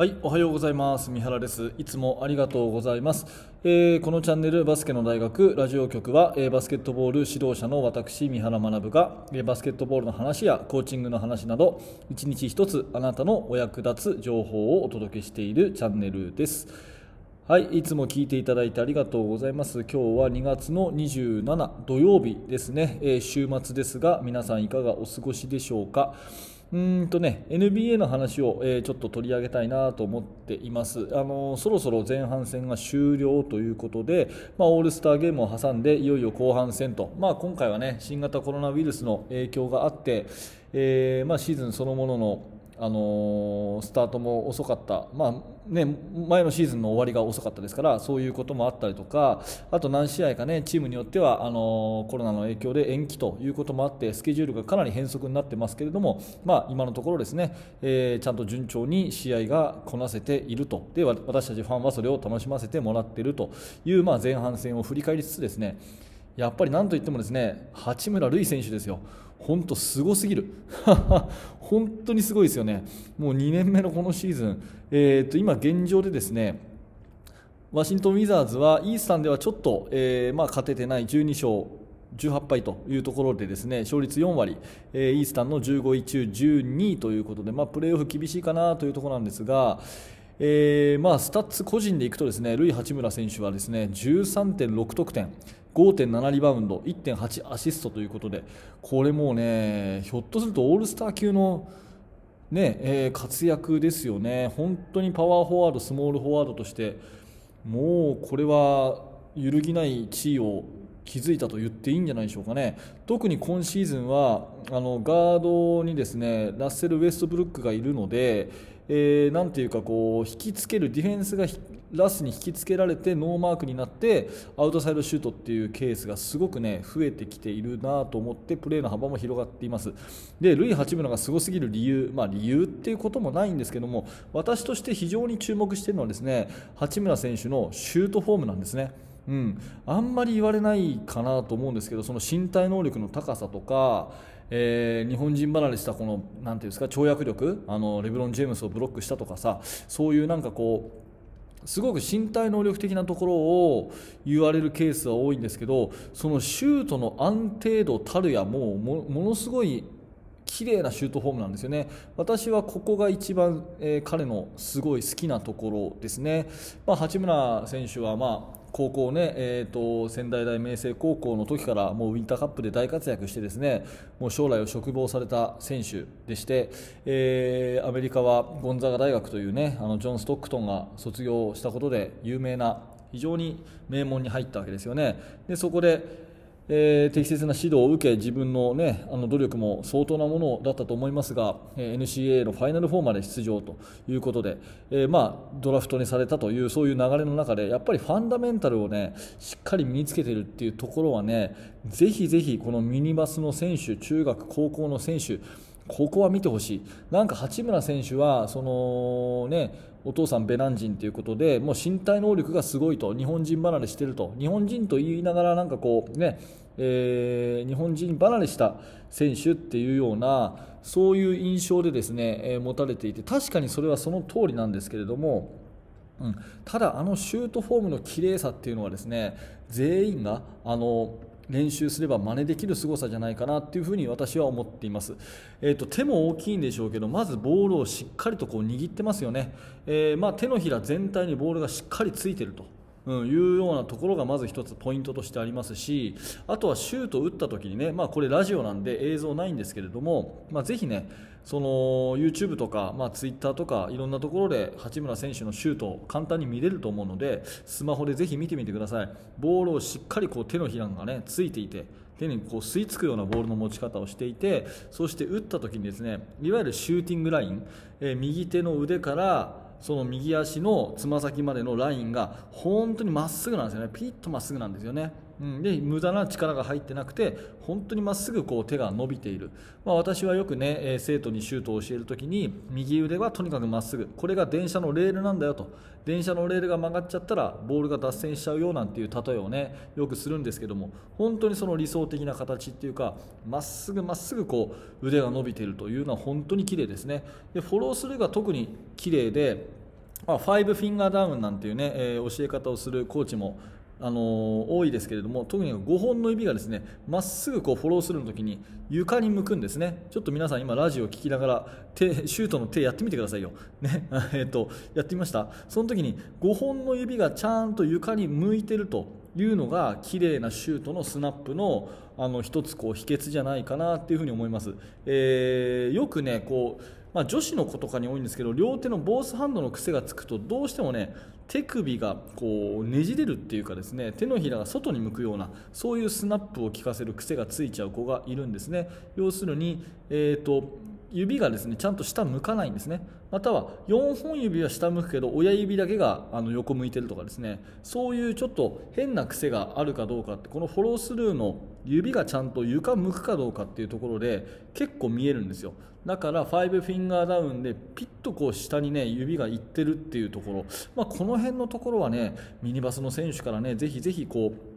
はい、おはようございます。三原です。いつもありがとうございます。えーこのチャンネルバスケの大学ラジオ局は、えーバスケットボール指導者の私三原学が、えーバスケットボールの話やコーチングの話など一日一つあなたのお役立つ情報をお届けしているチャンネルです。はい、いつも聞いていただいてありがとうございます。今日は2月の27土曜日ですね、えー週末ですが、皆さんいかがお過ごしでしょうか？うんとね、NBA の話を、えーちょっと取り上げたいなと思っています。あのそろそろ前半戦が終了ということで、まあ、オールスターゲームを挟んでいよいよ後半戦と、まあ、今回はね新型コロナウイルスの影響があって、えーまあ、シーズンそのもののあのスタートも遅かった、まあね、前のシーズンの終わりが遅かったですからそういうこともあったりとかあと何試合か、ね、チームによってはあのコロナの影響で延期ということもあってスケジュールがかなり変則になってますけれども、まあ、今のところですね、えーちゃんと順調に試合がこなせていると。で私たちファンはそれを楽しませてもらっているという、まあ、前半戦を振り返りつつですねやっぱりなんといってもですね八村塁選手ですよ、本当すごすぎる、本当にすごいですよね、もう2年目のこのシーズン、えー、と今、現状でですねワシントン・ウィザーズはイースタンではちょっと、えーまあ、勝ててない12勝18敗というところでですね勝率4割、えーイースタンの15位中12位ということで、まあ、プレーオフ厳しいかなというところなんですが、えーまあ、スタッツ個人でいくとですねルイ・八村選手はですね13.6得点5.7リバウンド1.8アシストということでこれもうねひょっとするとオールスター級のねえー活躍ですよね、本当にパワーフォワード、スモールフォワードとして、もうこれは揺るぎない地位を築いたと言っていいんじゃないでしょうかね、特に今シーズンはあのガードにですねラッセル・ウェストブルックがいるので、えーなんていうかこう引きつけるディフェンスがラスに引きつけられてノーマークになってアウトサイドシュートっていうケースがすごくね増えてきているなと思ってプレーの幅も広がっています。でルイ・八村がすごすぎる理由まあ理由っていうこともないんですけども私として非常に注目しているのはですね八村選手のシュートフォームなんですね。うん、あんまり言われないかなと思うんですけどその身体能力の高さとか、えー日本人離れしたこのなんていうんですか跳躍力あのレブロン・ジェームスをブロックしたとかさそういうなんかこうすごく身体能力的なところを言われるケースは多いんですけどそのシュートの安定度たるやもうもものすごい綺麗なシュートフォームなんですよね。私はここが一番、えー彼のすごい好きなところですね、まあ、八村選手は、まあ高校ね、えー、と仙台大明星高校の時からもうウィンターカップで大活躍してですねもう将来を嘱望された選手でして、えーアメリカはゴンザガ大学というねあのジョン・ストックトンが卒業したことで有名な非常に名門に入ったわけですよね。でそこでえー適切な指導を受け自分の,、ね、あの努力も相当なものだったと思いますが、えー NCA のファイナル4まで出場ということで、えーまあ、ドラフトにされたというそういう流れの中でやっぱりファンダメンタルを、ね、しっかり身につけているっていうところはねぜひぜひこのミニバスの選手中学、高校の選手ここは見てほしい、なんか八村選手はその、ね、お父さんベナン人ということでもう身体能力がすごいと日本人離れしてると日本人と言いながらなんかこう、ねえー日本人離れした選手っていうようなそういう印象でですね、えー持たれていて確かにそれはその通りなんですけれども。うん、ただ、あのシュートフォームの綺麗さっていうのはですね全員があの練習すれば真似できる凄さじゃないかなっていうふうに私は思っています、えー、と手も大きいんでしょうけどまずボールをしっかりとこう握ってますよね、えーまあ、手のひら全体にボールがしっかりついてると。うん、いうようなところがまず一つポイントとしてありますしあとはシュートを打った時にね、まあ、これラジオなんで映像ないんですけれども、まあ、ぜひねその YouTube とか、まあ、Twitter とかいろんなところで八村選手のシュートを簡単に見れると思うのでスマホでぜひ見てみてください。ボールをしっかりこう手のひらがねついていて手にこう吸い付くようなボールの持ち方をしていてそして打った時にですねいわゆるシューティングライン、えー右手の腕からその右足のつま先までのラインが本当にまっすぐなんですよね。ピッとまっすぐなんですよね、うん、で無駄な力が入ってなくて本当にまっすぐこう手が伸びている、まあ、私はよくね、え生徒にシュートを教えるときに右腕はとにかくまっすぐ。これが電車のレールなんだよと。電車のレールが曲がっちゃったらボールが脱線しちゃうよなんていう例えをねよくするんですけども本当にその理想的な形っていうかまっすぐまっすぐこう腕が伸びているというのは本当に綺麗ですね。でフォロースルーが特に綺麗でまあ、ファイブフィンガーダウンなんていうね、えー、教え方をするコーチもあの多いですけれども特に5本の指がですねまっすぐこうフォローするの時に床に向くんですね。ちょっと皆さん今ラジオを聞きながら手シュートの手やってみてくださいよ、ね。えーと、やってみました。その時に5本の指がちゃんと床に向いてるというのが綺麗なシュートのスナップのあの一つこう秘訣じゃないかなっていうふうに思います、えー、よくねこうまあ、女子の子とかに多いんですけど両手のボースハンドの癖がつくとどうしてもね手首がこうねじれるっていうかですね手のひらが外に向くようなそういうスナップを効かせる癖がついちゃう子がいるんですね。要するに、えーと、指がですねちゃんと下向かないんですね。または4本指は下向くけど親指だけがあの横向いてるとかですね。そういうちょっと変な癖があるかどうかってこのフォロースルーの指がちゃんと床向くかどうかっていうところで結構見えるんですよ。だから5フィンガーダウンでピッとこう下にね指がいってるっていうところ、まあ、この辺のところはねミニバスの選手からねぜひぜひこう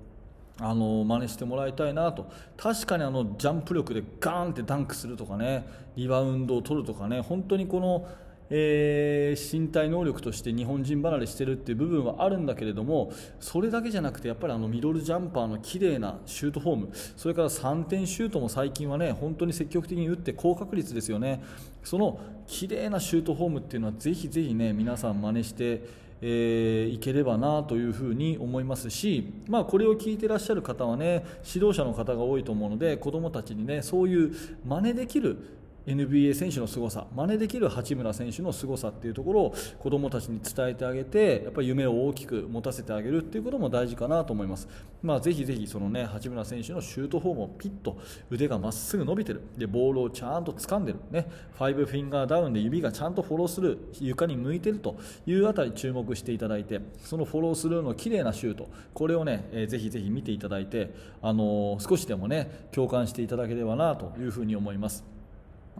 あの真似してもらいたいなと。確かにあのジャンプ力でガーンってダンクするとかねリバウンドを取るとかね本当にこのえー、身体能力として日本人離れしてるっていう部分はあるんだけれどもそれだけじゃなくてやっぱりあのミドルジャンパーの綺麗なシュートフォームそれから3点シュートも最近はね本当に積極的に打って高確率ですよね。その綺麗なシュートフォームっていうのはぜひぜひね皆さん真似してえー、いければなというふうに思いますし、まあ、これを聞いてらっしゃる方はね指導者の方が多いと思うので子どもたちにねそういう真似できる NBA 選手の凄さ真似できる八村選手の凄さっていうところを子どもたちに伝えてあげてやっぱり夢を大きく持たせてあげるっていうことも大事かなと思います、まあ、ぜひぜひその、ね、八村選手のシュートフォームをピッと腕がまっすぐ伸びてる。でボールをちゃんと掴んでる、ね、ファイブフィンガーダウンで指がちゃんとフォローする。床に向いてるというあたり注目していただいてそのフォロースルーの綺麗なシュート。これをね、えー、ぜひぜひ見ていただいて、あのー、少しでもね共感していただければなというふうに思います。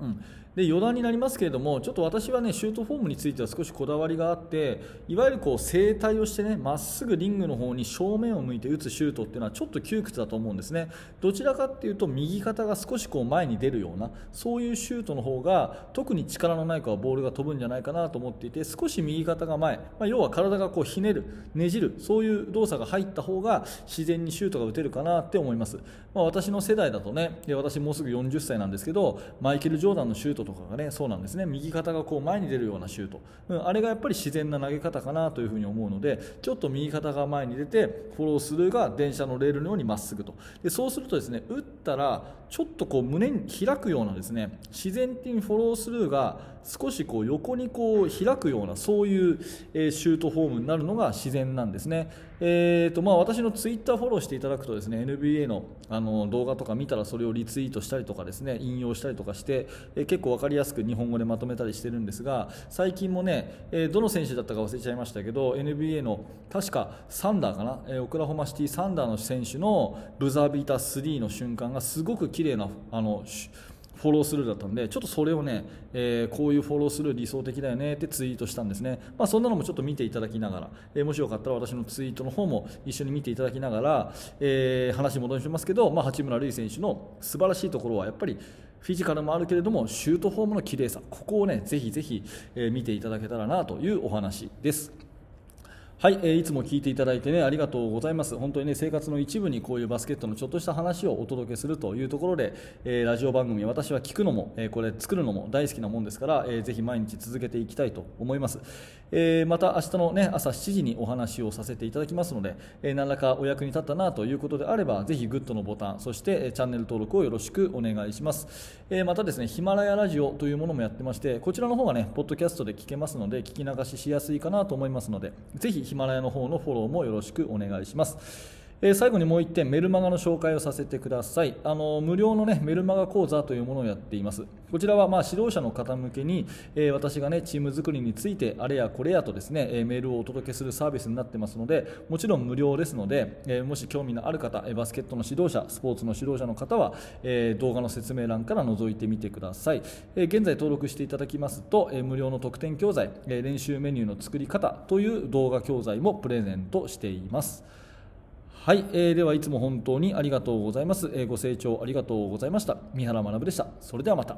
うん、で余談になりますけれどもちょっと私はねシュートフォームについては少しこだわりがあっていわゆるこう正対をしてねまっすぐリングの方に正面を向いて打つシュートっていうのはちょっと窮屈だと思うんですね。どちらかっていうと右肩が少しこう前に出るようなそういうシュートの方が特に力のない子はボールが飛ぶんじゃないかなと思っていて少し右肩が前、まあ、要は体がこうひねるねじるそういう動作が入った方が自然にシュートが打てるかなって思います、まあ、私の世代だとねで私もうすぐ40歳なんですけどマイケル・ジョーダンのシュートとかがねそうなんですね。右肩がこう前に出るようなシュート、うん、あれがやっぱり自然な投げ方かなというふに思うのでちょっと右肩が前に出てフォロースルーが電車のレールのようにまっすぐと。でそうするとですね打ったらちょっとこう胸に開くようなですね自然的にフォロースルーが少しこう横にこう開くようなそういう、えシュートフォームになるのが自然なんですね、えーとまあ、私のツイッターフォローしていただくとですね NBA のあの動画とか見たらそれをリツイートしたりとかですね引用したりとかして、え結構分かりやすく日本語でまとめたりしてるんですが最近もね、えどの選手だったか忘れちゃいましたけど NBA の確かサンダーかな、えオクラホマシティサンダーの選手のブザービーター3の瞬間がすごく綺麗なあのフォロースルーだったんでちょっとそれをね、えー、こういうフォロースルー理想的だよねってツイートしたんですね、まあ、そんなのもちょっと見ていただきながら、えー、もしよかったら私のツイートの方も一緒に見ていただきながら、えー、話戻しますけど、まあ、八村塁選手の素晴らしいところはやっぱりフィジカルもあるけれどもシュートフォームの綺麗さここをねぜひぜひ、え見ていただけたらなというお話です。はい、えー、いつも聞いていただいてねありがとうございます。本当にね生活の一部にこういうバスケットのちょっとした話をお届けするというところで、えー、ラジオ番組私は聞くのも、えー、これ作るのも大好きなもんですから、えー、ぜひ毎日続けていきたいと思います、えー、また明日のね朝7時にお話をさせていただきますので、えー、何らかお役に立ったなということであればぜひグッドのボタンそして、え、チャンネル登録をよろしくお願いします、えー、またですねヒマラヤラジオというものもやってましてこちらの方がねポッドキャストで聞けますので聞き流ししやすいかなと思いますのでぜひヒマラヤの方のフォォローもよろしくお願いします。え最後にもう1点メルマガの紹介をさせてください。あの無料の、ね、メルマガ講座というものをやっています。こちらはまあ指導者の方向けに、えー、私が、ね、チーム作りについてあれやこれやとですね、え、メールをお届けするサービスになってますのでもちろん無料ですので、え、もし興味のある方バスケットの指導者スポーツの指導者の方は、え動画の説明欄から覗いてみてください、え現在登録していただきますと、え無料の特典教材、え練習メニューの作り方という動画教材もプレゼントしています。はい、えー、ではいつも本当にありがとうございます、えー、ご清聴ありがとうございました。三原学でした。それではまた。